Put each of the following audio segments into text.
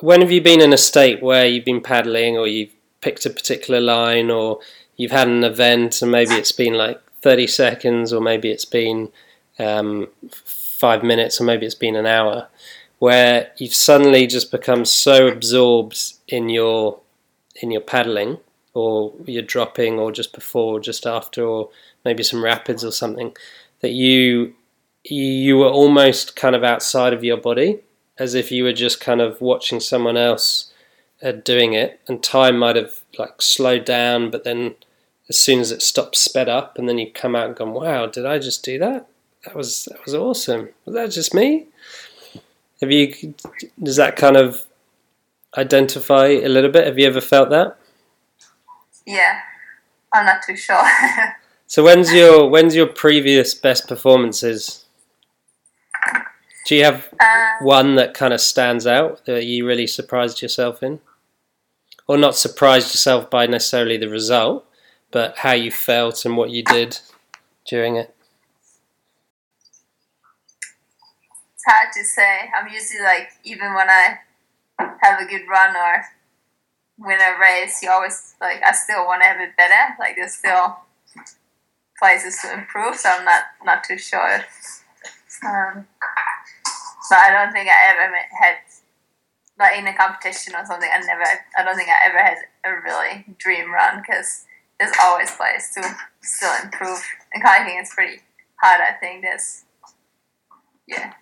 When have you been in a state where you've been paddling or you've picked a particular line or you've had an event and maybe it's been like 30 seconds or maybe it's been um, five minutes or maybe it's been an hour where you've suddenly just become so absorbed in your in your paddling or you're dropping or just before or just after or maybe some rapids or something that you you were almost kind of outside of your body as if you were just kind of watching someone else uh, doing it. And time might have like slowed down but then as soon as it stopped sped up and then you come out and gone wow did i just do that? That was that was awesome. Was that just me? Have you does that kind of identify a little bit? Have you ever felt that? Yeah, I'm not too sure. so when's your when's your previous best performances do you have um, one that kind of stands out that you really surprised yourself in or not surprised yourself by necessarily the result but how you felt and what you did during it it's hard to say. I'm usually like, even when I have a good run or win a race, you always like, I still want to have it better. Like, there's still places to improve, so I'm not not too sure. Um, but I don't think I ever had like in a competition or something. I never. I don't think I ever had a really dream run because there's always place to still improve. And kayaking is pretty hard. I think there's yeah.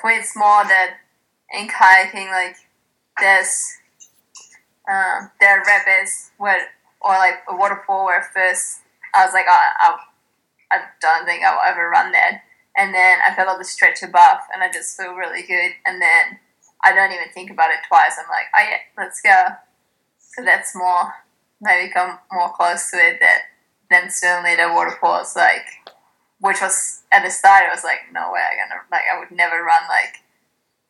For it's more that in kayaking, like there's um, there are rapids where or like a waterfall where first I was like, oh, I, I don't think I'll ever run that. And then I fell off the stretch above, and I just feel really good. And then I don't even think about it twice. I'm like, oh yeah, let's go. So that's more maybe come more close to it. That then certainly the waterfall waterfalls like, which was at the start, I was like, no way, I'm gonna like I would never run like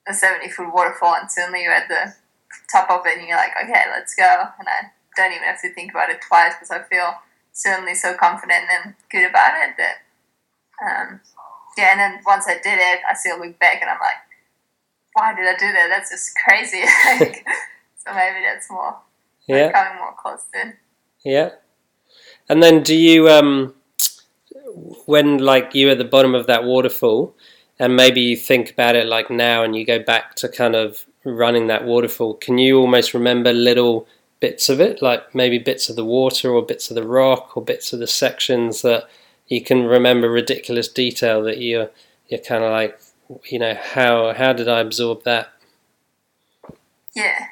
a 70 foot waterfall. And suddenly you're at the top of it, and you're like, okay, let's go. And I don't even have to think about it twice because I feel certainly so confident and good about it that um, yeah. And then once I did it, I still look back and I'm like, why did I do that? That's just crazy. Like, so maybe that's more like, coming more close to. Yeah. And then do you um when like you're at the bottom of that waterfall and maybe you think about it like now and you go back to kind of running that waterfall, can you almost remember little bits of it, like maybe bits of the water or bits of the rock or bits of the sections that you can remember ridiculous detail that you're you're kind of like you know how how did I absorb that? Yeah.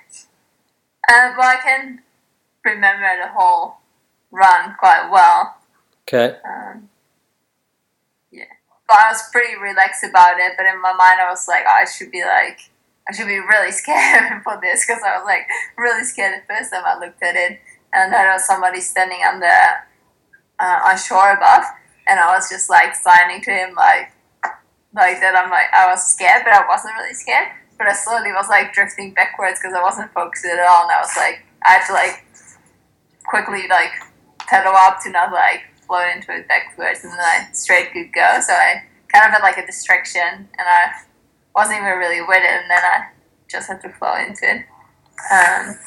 Uh, well, I can remember the whole run quite well. Okay. Um, yeah, but I was pretty relaxed about it. But in my mind, I was like, oh, I should be like, I should be really scared for this because I was like really scared the first time I looked at it, and there was somebody standing on the uh, on shore above, and I was just like signing to him like like that. I'm like I was scared, but I wasn't really scared. But I slowly was like drifting backwards because I wasn't focused at all, and I was like I had to like quickly like pedal up to not like float into it backwards and then I straight could go. So I kind of had like a distraction and I wasn't even really with it and then I just had to flow into it. Um,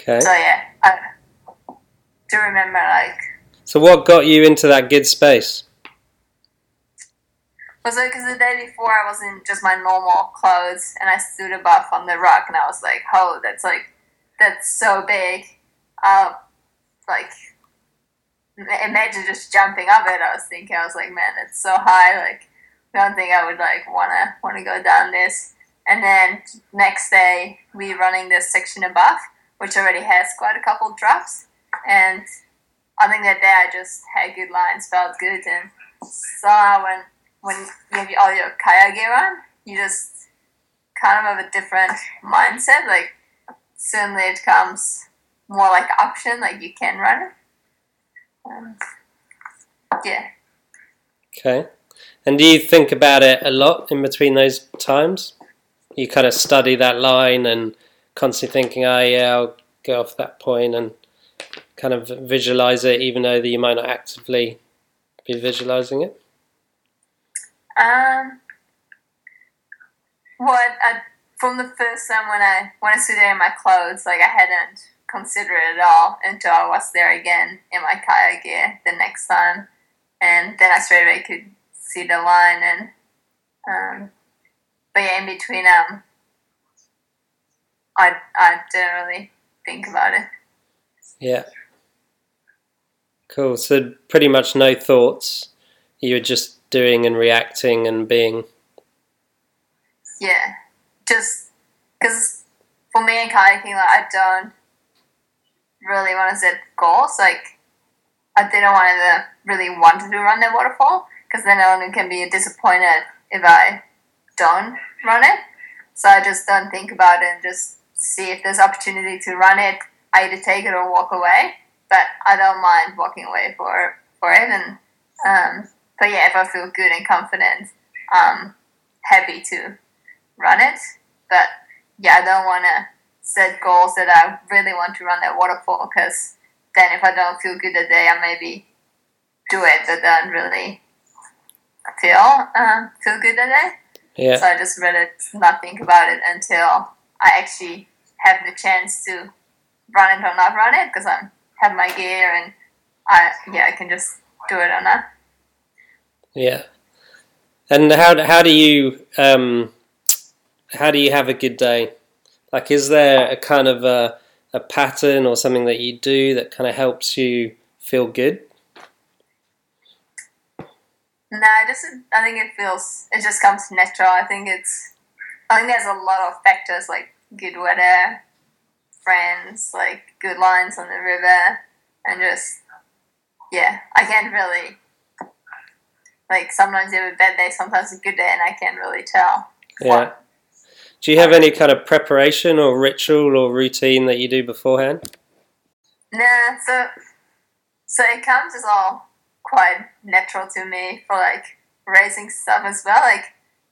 Okay. so yeah, I do remember like So what got you into that good space? was it because the day before I was in just my normal clothes and I stood above on the rock and I was like, oh, that's like that's so big. Uh, like imagine just jumping up it. I was thinking, I was like, man, it's so high. Like, don't think I would like wanna wanna go down this. And then next day we running this section above, which already has quite a couple drops. And I think that day I just had good lines, felt good, and so when when you have all your kayak gear on, you just kind of have a different mindset. Like suddenly it comes more like option, like you can run it. Um, yeah. Okay. And do you think about it a lot in between those times? You kind of study that line and constantly thinking, oh yeah, I'll go off that point and kind of visualize it, even though that you might not actively be visualizing it? Um, what I, from the first time when I when I stood there in my clothes, like I hadn't considered it at all until I was there again in my kayak gear the next time, and then I straight away could see the line and um, but yeah, in between um, I I didn't really think about it. Yeah. Cool. So pretty much no thoughts. You were just doing and reacting and being. Yeah, just because for me in kayaking, like I don't really want to set goals. Like I didn't want to really want to do run the waterfall because then I can be disappointed if I don't run it. So I just don't think about it and just see if there's opportunity to run it. I either take it or walk away but I don't mind walking away for for it. And um, but yeah, if I feel good and confident, I'm happy to run it. But yeah, I don't want to set goals that I really want to run that waterfall because then if I don't feel good that day, I maybe do it but don't really feel uh, feel good that day. Yeah. So I just rather not think about it until I actually have the chance to run it or not run it because I'm have my gear and I yeah I can just do it or not. Yeah. And how how do you um, how do you have a good day? Like, is there a kind of a, a pattern or something that you do that kind of helps you feel good? No, I just I think it feels it just comes natural. I think it's I think there's a lot of factors like good weather, friends, like good lines on the river, and just yeah, I can't really like sometimes you have a bad day, sometimes a good day, and I can't really tell. Yeah. Do you have any kind of preparation or ritual or routine that you do beforehand? Nah, so so it comes as all quite natural to me for like racing stuff as well. Like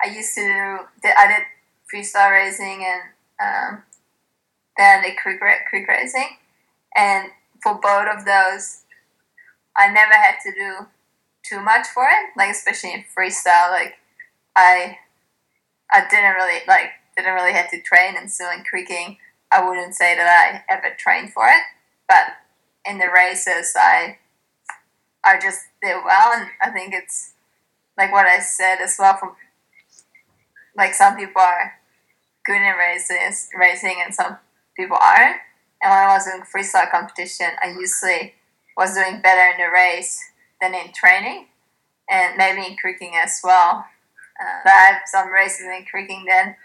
I used to I did freestyle racing and um, then the creek, creek racing. And for both of those, I never had to do too much for it. Like especially in freestyle, like I I didn't really like didn't really have to train. And so in creeking, I wouldn't say that I ever trained for it. But in the races, I I just did well, and I think it's like what I said as well. From like some people are good in races, racing, and some people aren't. And when I was doing freestyle competition, I usually was doing better in the race than in training, and maybe in creeking as well. Uh, but I have some races in creeking. Then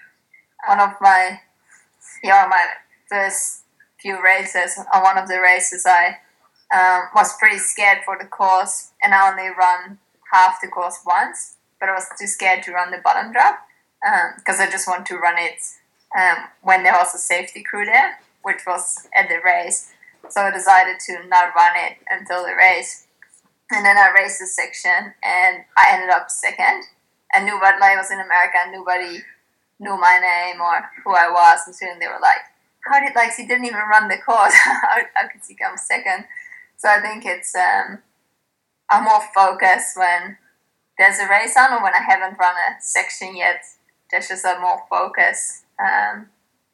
one of my, yeah, my first few races, on one of the races, I um, was pretty scared for the course, and I only run half the course once. But I was too scared to run the bottom drop because um, I just want to run it um, when there was a safety crew there, which was at the race. So I decided to not run it until the race. And then I raced the section and I ended up second. And nobody, like I was in America, and nobody knew my name or who I was. And soon they were like, how did, like, he didn't even run the course. how, how could he come second? So I think it's, um, I'm more focused when there's a race on or when I haven't run a section yet. There's just a more focus um,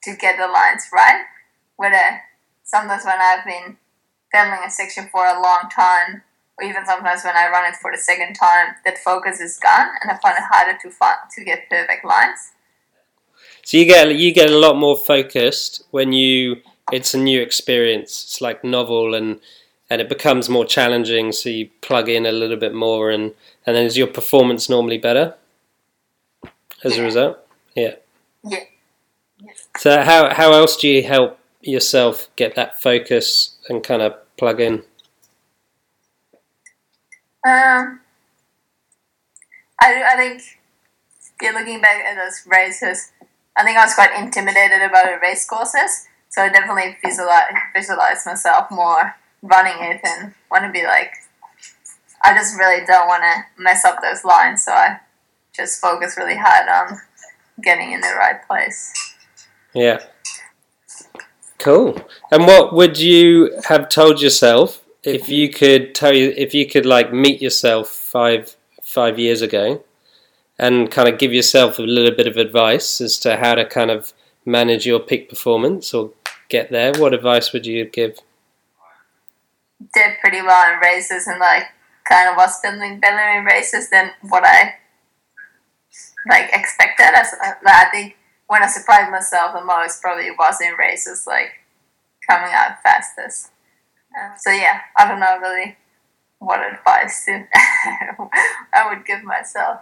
to get the lines right. Whether sometimes when I've been filming a section for a long time, or even sometimes when I run it for the second time, that focus is gone, and I find it harder to find to get perfect lines. So you get you get a lot more focused when you it's a new experience. It's like novel and and it becomes more challenging. So you plug in a little bit more, and and then is your performance normally better as yeah. a result? Yeah. Yeah. So how how else do you help yourself get that focus and kind of plug in? Um, I I think yeah, looking back at those races, I think I was quite intimidated about the race courses. So I definitely visualize visualize myself more running and want to be like. I just really don't want to mess up those lines, so I just focus really hard on getting in the right place. Yeah. Cool. And what would you have told yourself if you could tell you if you could like meet yourself five five years ago and kind of give yourself a little bit of advice as to how to kind of manage your peak performance or get there, what advice would you give? Did pretty well in races and like kind of was feeling better in races than what I like expected. As I think when I surprised myself the most probably was in races like coming out fastest. Uh, so yeah, I don't know really what advice to I would give myself.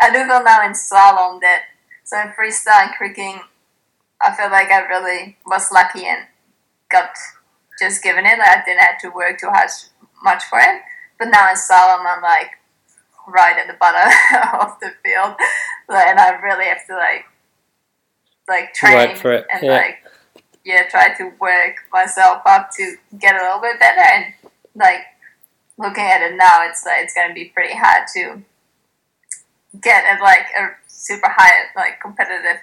I do feel now in slalom that so in freestyle and creeking, I feel like I really was lucky and got just given it. I didn't have to work too hard, much for it. But now in slalom, I'm like right at the bottom of the field, and I really have to like like train and yeah. like yeah try to work myself up to get a little bit better. And like looking at it now, it's like it's gonna be pretty hard to get at like a super high like competitive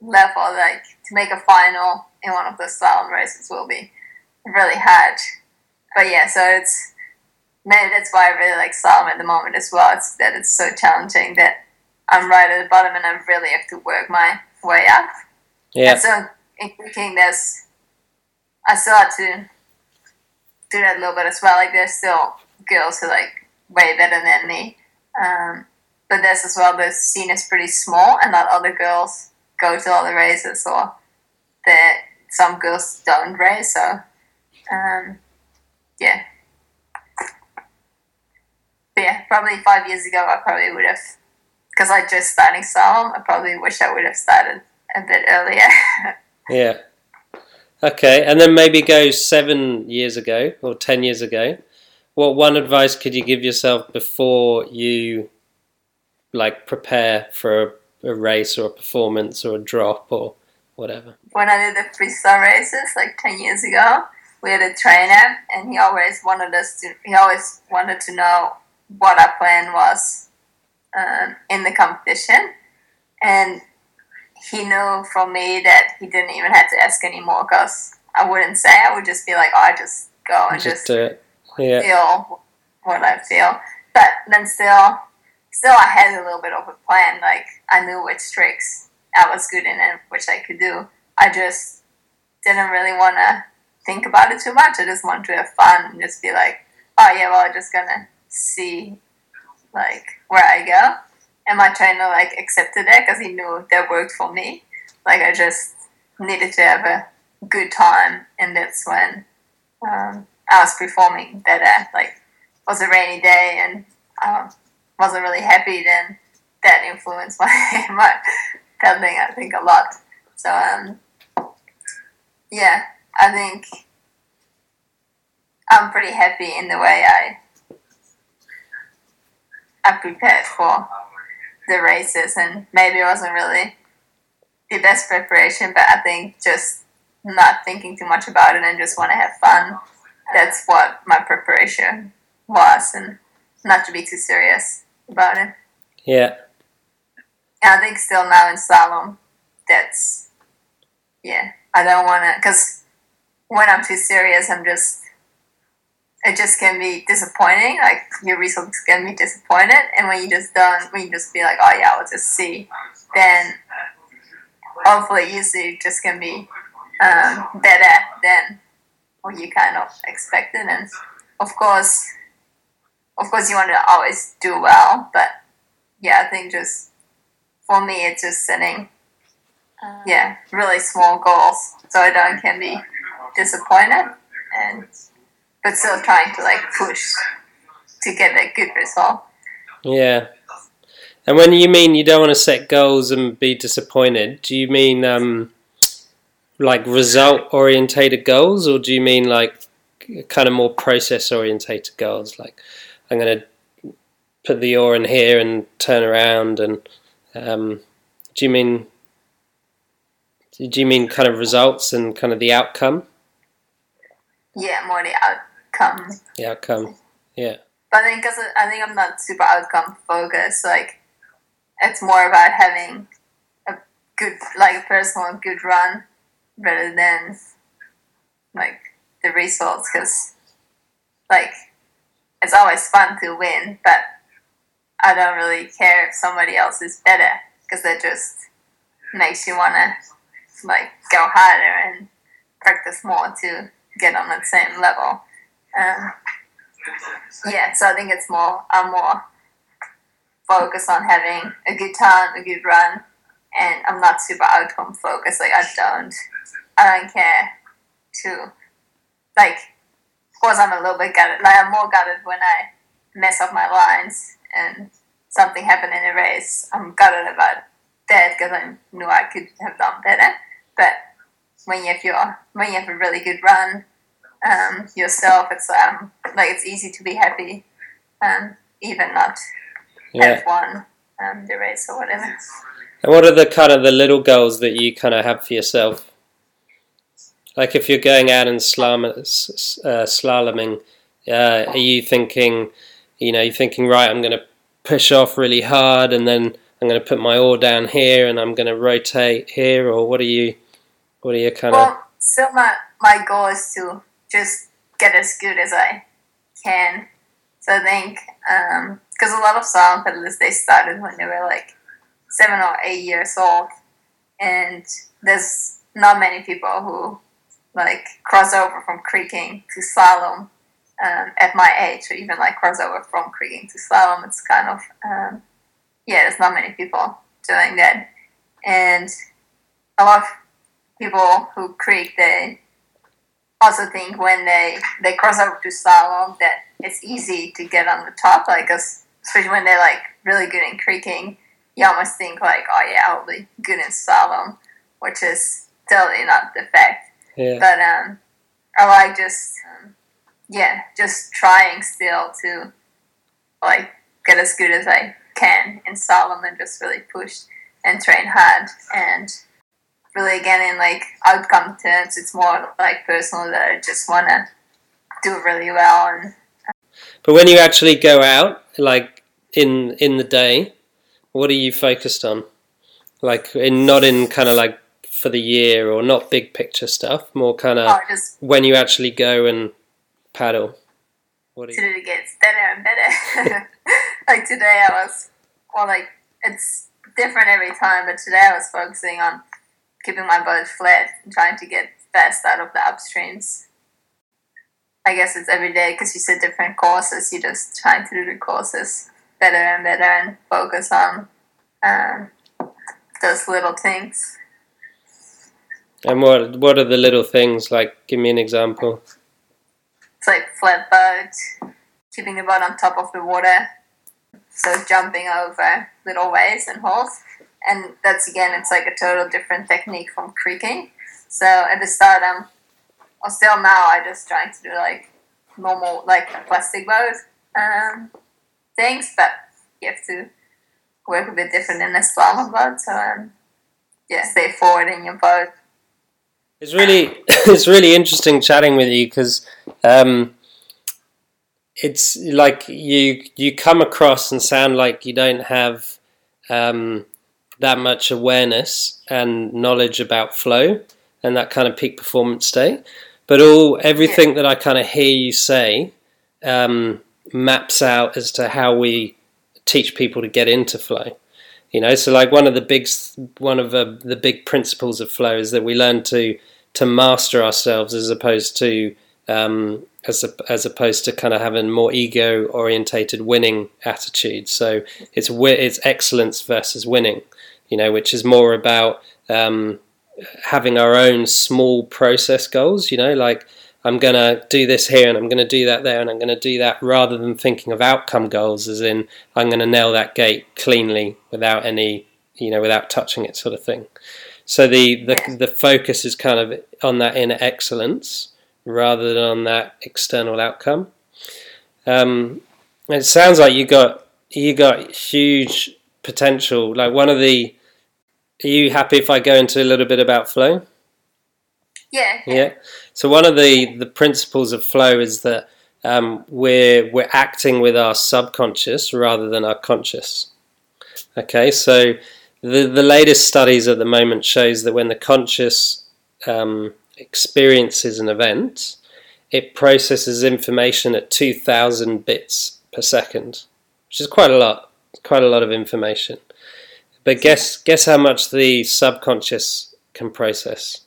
level. Like to make a final in one of the slalom races will be really hard. But yeah, so it's maybe that's why I really like slalom at the moment as well. It's that it's so challenging that I'm right at the bottom and I really have to work my way up. Yeah. And so in creeking, there's I still have to do that a little bit as well. Like there's still girls who like way better than me. Um, but there's as well the scene is pretty small and not all the girls go to all the races or that some girls don't race so um, yeah. But yeah probably five years ago I probably would have because I just starting slalom I probably wish I would have started a bit earlier. Yeah. Okay and then maybe go seven years ago or ten years ago. What one advice could you give yourself before you like prepare for a, a race or a performance or a drop or whatever? When I did the freestyle races like ten years ago, we had a trainer, and he always wanted us to. He always wanted to know what our plan was um, in the competition, and he knew from me that he didn't even have to ask anymore because I wouldn't say. I would just be like, oh, I just go and just, just yeah. feel what I feel. But then still, still I had a little bit of a plan. Like I knew which tricks I was good in and which I could do. I just didn't really want to think about it too much. I just wanted to have fun and just be like, oh yeah, well, I'm just gonna see like where I go. And my trainer like accepted that because he knew that worked for me. Like I just needed to have a good time, and that's when um, I was performing better. Like it was a rainy day, and um, wasn't really happy, then that influenced my my pedaling. I think a lot. So um, yeah, I think I'm pretty happy in the way I I prepared for the races, and maybe it wasn't really the best preparation, but I think just not thinking too much about it and just want to have fun. That's what my preparation was, and not to be too serious about it. Yeah. I think still now in slalom, that's yeah. I don't want to because when I'm too serious, I'm just it just can be disappointing. Like your results can be disappointed, and when you just don't, when you just be like, oh yeah, I'll just see, then hopefully usually just can be um, better than what you kind of expected. And of course, of course you want to always do well, but yeah, I think just for me it's just setting uh, yeah really small goals so I don't can be disappointed and but still trying to like push to get a good result. Yeah. And when you mean you don't want to set goals and be disappointed, do you mean um, like result orientated goals, or do you mean like kind of more process orientated goals? Like I'm going to put the oar in here and turn around and um, do you mean do you mean kind of results and kind of the outcome? Yeah, more the outcome. The outcome, yeah. But I think because I think I'm not super outcome focused. Like it's more about having a good, like personal good run rather than like the results. Because like it's always fun to win, but I don't really care if somebody else is better because that just makes you want to like go harder and practice more to get on that same level. Um, yeah, so I think it's more I'm more focused on having a good time, a good run, and I'm not super outcome focused. Like I don't, I don't care to, like, of course I'm a little bit gutted. Like I'm more gutted when I mess up my lines and something happened in a race. I'm gutted about that because I knew I could have done better. But when you have your when you have a really good run um, yourself, it's um, like it's easy to be happy, um, even not Yeah. have won um, the race or whatever. And what are the kind of the little goals that you kind of have for yourself? Like if you're going out and slalom, uh, slaloming, uh, are you thinking, you know, you're thinking, right, I'm going to push off really hard and then I'm going to put my oar down here and I'm going to rotate here, or what are you, what are you kind of, Well, so my my goal is to just get as good as I can. So I think um, because a lot of slalom pedalists they started when they were like seven or eight years old, and there's not many people who like cross over from creeking to slalom um, at my age, or even like crossover from creeking to slalom. It's kind of um, yeah, there's not many people doing that, and a lot of people who creek they also think when they they cross over to slalom that it's easy to get on the top like especially when they're like really good in creeking you almost think like oh yeah i'll be good in slalom which is totally not the fact yeah, but um i like just um, yeah just trying still to like get as good as i can in slalom and just really push and train hard and really again in like outcome terms it's more like personal that i just want to do really well and but when you actually go out, like in in the day, what are you focused on? Like in not in kind of like for the year or not big picture stuff, more kind of oh, just when you actually go and paddle. What you? till it gets better and better like today i was well like it's different every time but today i was focusing on keeping my boat flat and trying to get best out of the upstreams I guess it's every day because you said different courses. You're just trying to do the courses better and better and focus on um, those little things. And what what are the little things? Like, give me an example. It's like flat boat, keeping the boat on top of the water, so jumping over little waves and holes. And that's again, it's like a total different technique from creeking. So at the start, I'm, or still now, I'm just trying to do like normal, like plastic boat um, things, but you have to work a bit different in a slalom boat. So um, yeah, stay forward in your boat. It's really it's really interesting chatting with you because um, it's like you you come across and sound like you don't have um, that much awareness and knowledge about flow and that kind of peak performance state. But all everything that I kind of hear you say um, maps out as to how we teach people to get into flow. You know, so like one of the big one of the, the big principles of flow is that we learn to to master ourselves as opposed to um, as a, as opposed to kind of having more ego orientated winning attitude. So it's it's excellence versus winning. You know, which is more about um, having our own small process goals. You know, like I'm going to do this here and I'm going to do that there and I'm going to do that rather than thinking of outcome goals as in I'm going to nail that gate cleanly without any, you know, without touching it sort of thing. So the, the, Yeah. the focus is kind of on that inner excellence rather than on that external outcome. Um, it sounds like you got you got huge potential. Like one of the, are you happy if I go into a little bit about flow? Yeah, Yeah. So one of the the principles of flow is that um, we're we're acting with our subconscious rather than our conscious. Okay. So the the latest studies at the moment shows that when the conscious um, experiences an event, it processes information at 2000 bits per second, which is quite a lot, quite a lot of information. But guess guess how much the subconscious can process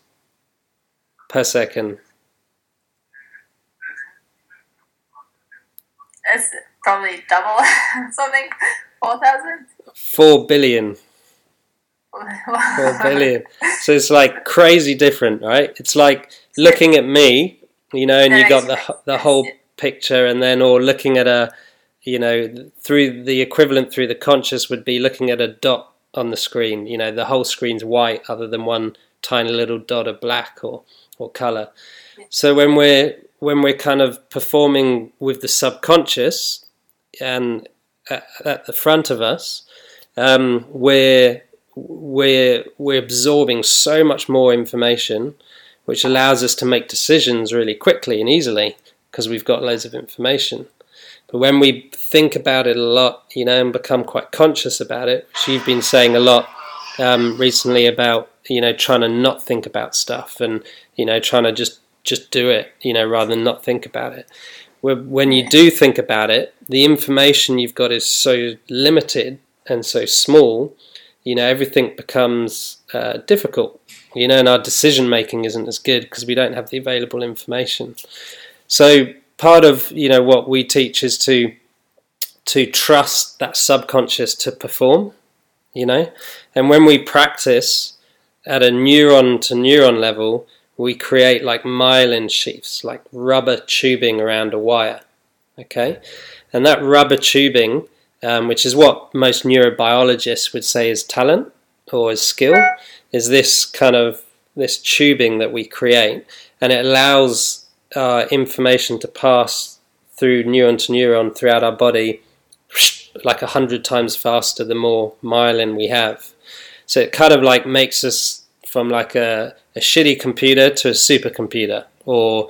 per second? It's probably double something. Four thousand. Four billion. Four billion. So it's like crazy different, right? It's like looking at me, you know, and you got the the whole picture, and then or looking at a, you know, through the equivalent through the conscious would be looking at a dot on the screen. You know, the whole screen's white, other than one tiny little dot of black or or color. So when we're when we're kind of performing with the subconscious and at, at the front of us, um, we're we're we're absorbing so much more information, which allows us to make decisions really quickly and easily because we've got loads of information. But when we think about it a lot, you know, and become quite conscious about it, which you've been saying a lot um, recently about, you know, trying to not think about stuff and, you know, trying to just just do it, you know, rather than not think about it. When you do think about it, the information you've got is so limited and so small, you know, everything becomes uh, difficult, you know, and our decision making isn't as good because we don't have the available information. So part of you know what we teach is to to trust that subconscious to perform you know? And when we practice at a neuron to neuron level we create like myelin sheaths like rubber tubing around a wire okay? And that rubber tubing um, which is what most neurobiologists would say is talent or is skill is this kind of this tubing that we create. And it allows uh, information to pass through neuron to neuron throughout our body like a hundred times faster the more myelin we have. So it kind of like makes us from like a, a shitty computer to a supercomputer, or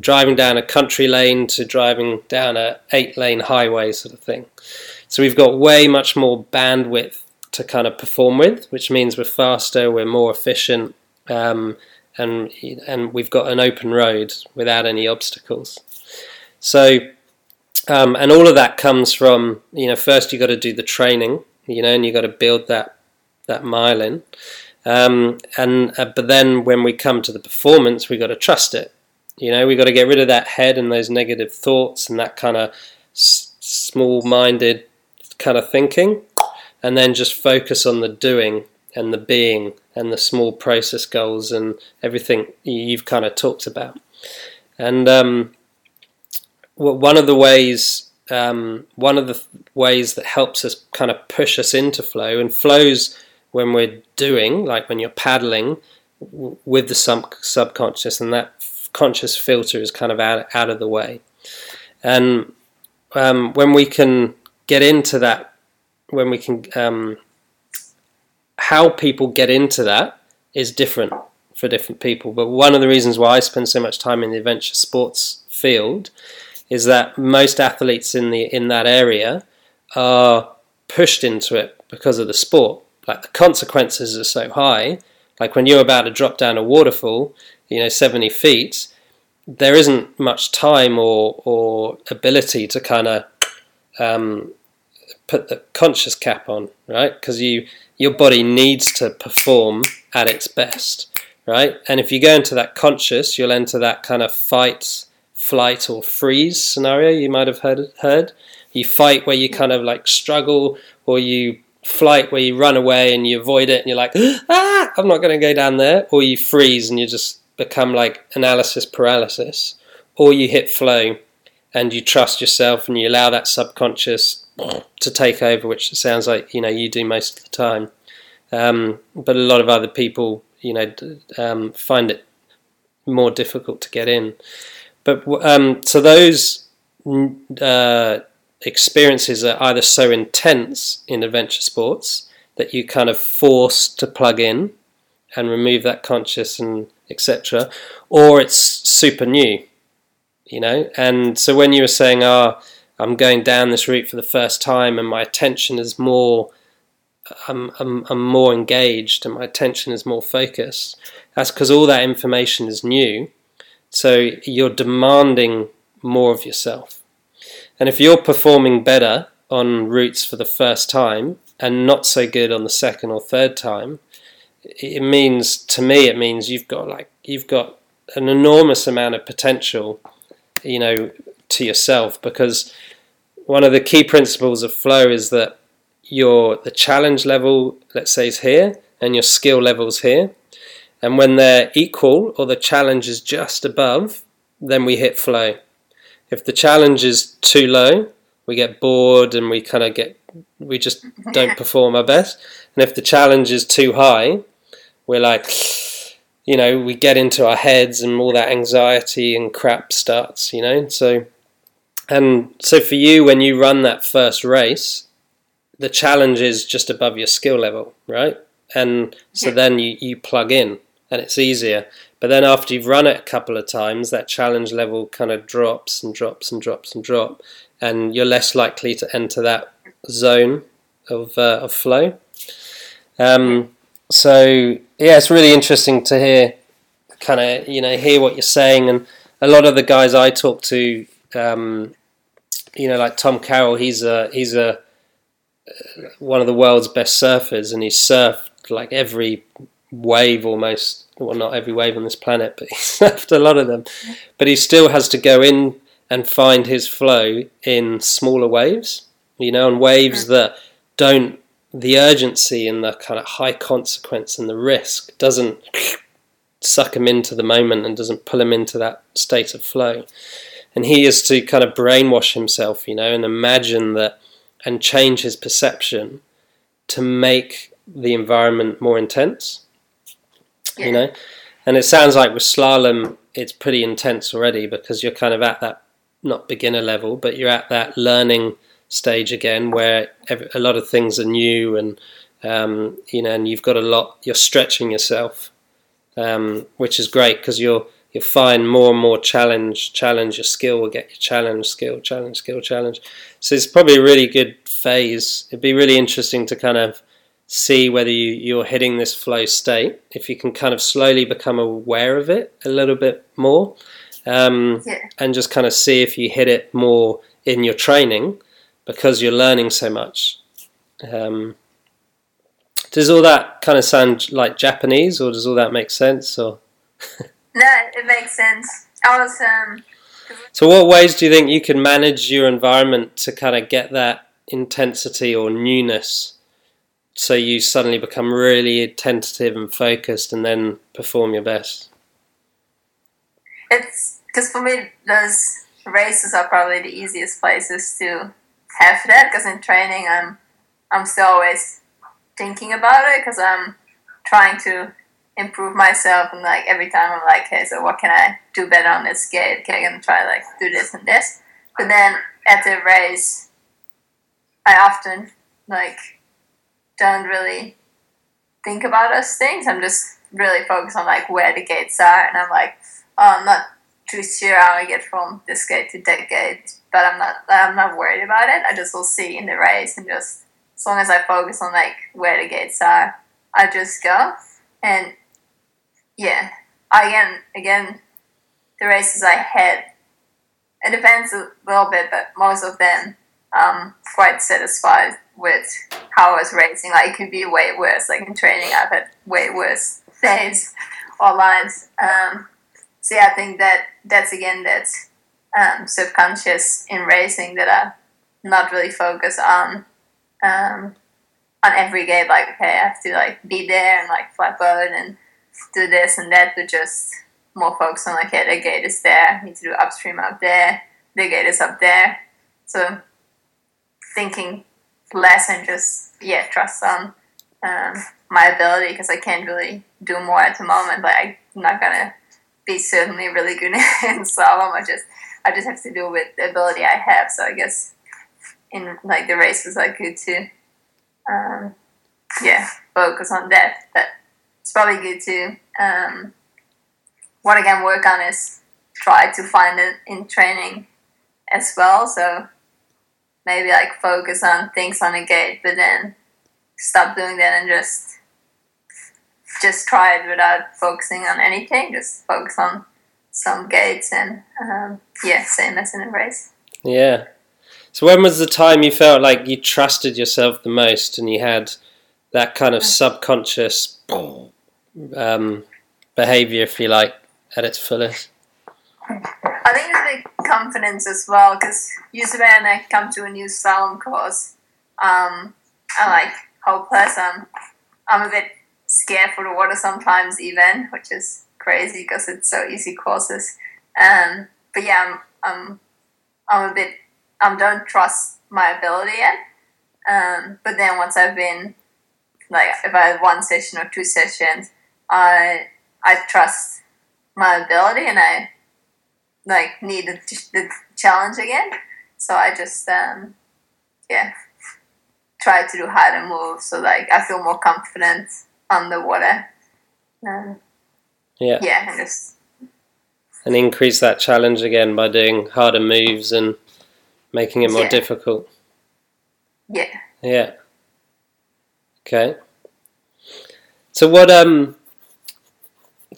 driving down a country lane to driving down a eight lane highway sort of thing. So we've got way much more bandwidth to kind of perform with, which means we're faster, we're more efficient, um, and and we've got an open road without any obstacles. So, um, and all of that comes from you know first you got to do the training, you know, and you got to build that that myelin. Um, and uh, but then when we come to the performance, we got to trust it. You know, we got to get rid of that head and those negative thoughts and that kind of s- small-minded kind of thinking, and then just focus on the doing and the being and the small process goals and everything you've kind of talked about. And um, one of the ways, um, one of the ways that helps us kind of push us into flow, and flows when we're doing, like when you're paddling with the sub- subconscious, and that conscious filter is kind of out, out of the way. And um, when we can get into that, when we can um, how people get into that is different for different people. But one of the reasons why I spend so much time in the adventure sports field is that most athletes in the in that area are pushed into it because of the sport. Like the consequences are so high. Like when you're about to drop down a waterfall, you know, 70 feet, there isn't much time or or ability to kind of um, put the conscious cap on, right? Because you your body needs to perform at its best, right? And if you go into that conscious, you'll enter that kind of fight, flight, or freeze scenario you might have heard. heard. You fight where you kind of like struggle, or you flight where you run away and you avoid it and you're like, ah, I'm not going to go down there, or you freeze and you just become like analysis paralysis, or you hit flow and you trust yourself and you allow that subconscious to take over, which sounds like you know you do most of the time. Um, but a lot of other people, you know, um, find it more difficult to get in. But um, so those uh, experiences are either so intense in adventure sports that you kind of forced to plug in and remove that conscious and etc., or it's super new, you know. And so when you were saying, "Ah." Oh, I'm going down this route for the first time, and my attention is more. I'm, I'm, I'm more engaged and my attention is more focused. That's because all that information is new, So you're demanding more of yourself. And if you're performing better on routes for the first time and not so good on the second or third time, it means to me it means you've got like you've got an enormous amount of potential, you know, to yourself because one of the key principles of flow is that your the challenge level, let's say, is here and your skill levels here. And when they're equal or the challenge is just above, then we hit flow. If the challenge is too low, we get bored and we kind of get we just don't perform our best. And if the challenge is too high, we're like you know, we get into our heads and all that anxiety and crap starts, you know. So and so for you when you run that first race, the challenge is just above your skill level, right? And so then you, you plug in and it's easier. But then after you've run it a couple of times, that challenge level kind of drops and drops and drops and drop, and you're less likely to enter that zone of uh, of flow. Um, so yeah, it's really interesting to hear, kind of you know hear what you're saying, and a lot of the guys I talk to, um, you know, like Tom Carroll, he's a he's a one of the world's best surfers, and he's surfed like every wave almost. Well, not every wave on this planet, but he's left a lot of them. But he still has to go in and find his flow in smaller waves, you know, and waves mm. that don't the urgency and the kind of high consequence and the risk doesn't suck him into the moment and doesn't pull him into that state of flow. And he is to kind of brainwash himself, you know, and imagine that and change his perception to make the environment more intense. Yeah. You know, and it sounds like with slalom, it's pretty intense already because you're kind of at that not beginner level, but you're at that learning stage again where every, a lot of things are new and um, you know, and you've got a lot. You're stretching yourself, um, which is great because you'll you'll find more and more challenge. Challenge your skill will get you challenge, skill, challenge, skill, challenge. So it's probably a really good phase. It'd be really interesting to kind of see whether you, you're hitting this flow state. If you can kind of slowly become aware of it a little bit more, um, yeah. and just kind of see if you hit it more in your training because you're learning so much. Um, does all that kind of sound like Japanese, or does all that make sense? Or no, it makes sense. I was. Um, so, what ways do you think you can manage your environment to kind of get that intensity or newness, so you suddenly become really tentative and focused, and then perform your best? It's because for me, those races are probably the easiest places to have that because in training I'm I'm still always thinking about it because I'm trying to improve myself and like every time I'm like, hey, so what can I do better on this skate? Okay, I'm gonna try like do this and this. But then at the race, I often like don't really think about those things. I'm just really focused on like where the gates are, and I'm like, oh, I'm not too sure how I get from this gate to that gate but I'm not I'm not worried about it. I just will see in the race and just as long as I focus on like where the gates are, I just go. And yeah, again again the races I had it depends a little bit, but most of them I'm quite satisfied with how I was racing. Like it could be way worse. Like in training I've had way worse days or lines. Um, so yeah, I think that that's again that's um, subconscious in racing that I not really focus on um, on every game. Like okay, I have to like be there and like flap out and do this and that, but just more focus on like okay, the gate is there. I need to do upstream up there. The gate is up there. So thinking less and just yeah trust on um, my ability because I can't really do more at the moment. Like I'm not gonna be certainly really good in slalom. I just I just have to do with the ability I have. So I guess in like the races, I good to, um, yeah, focus on that. But it's probably good to um, what I can work on is try to find it in training as well. So maybe like focus on things on a gate, but then stop doing that and just just try it without focusing on anything. Just focus on some gates and um, yeah, same as in a race. Yeah. So when was the time you felt like you trusted yourself the most and you had that kind of subconscious um, behavior, if you like, at its fullest? I think it's the confidence as well, because usually when I come to a new slalom course, um, I'm like hopeless. I'm, I'm a bit scared for the water sometimes, even, which is crazy because it's so easy courses. Um, but yeah, I'm, I'm, I'm a bit, I don't trust my ability yet. Um, but then once I've been, like, if I have one session or two sessions, I, I trust my ability and I like need the, the challenge again. So I just um, yeah try to do harder moves so like I feel more confident underwater. Um, yeah. Yeah, and just and increase that challenge again by doing harder moves and making it more Yeah. difficult. yeah. Yeah. Okay. So what um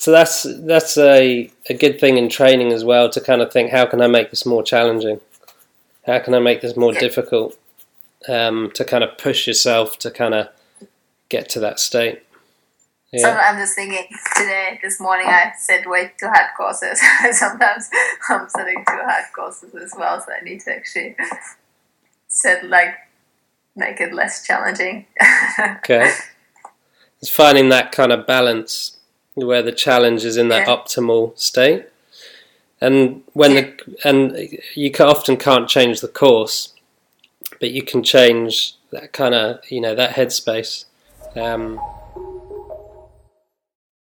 so that's that's a a good thing in training as well to kind of think how can I make this more challenging? How can I make this more difficult? Um, to kind of push yourself to kind of get to that state. So Yeah. I'm just thinking today, this morning, I said way too hard courses. Sometimes I'm setting too hard courses as well, so I need to actually set like make it less challenging. Okay. It's finding that kind of balance where the challenge is in that Yeah. optimal state. And when the and you often can't change the course, but you can change that kind of you know that headspace. Um,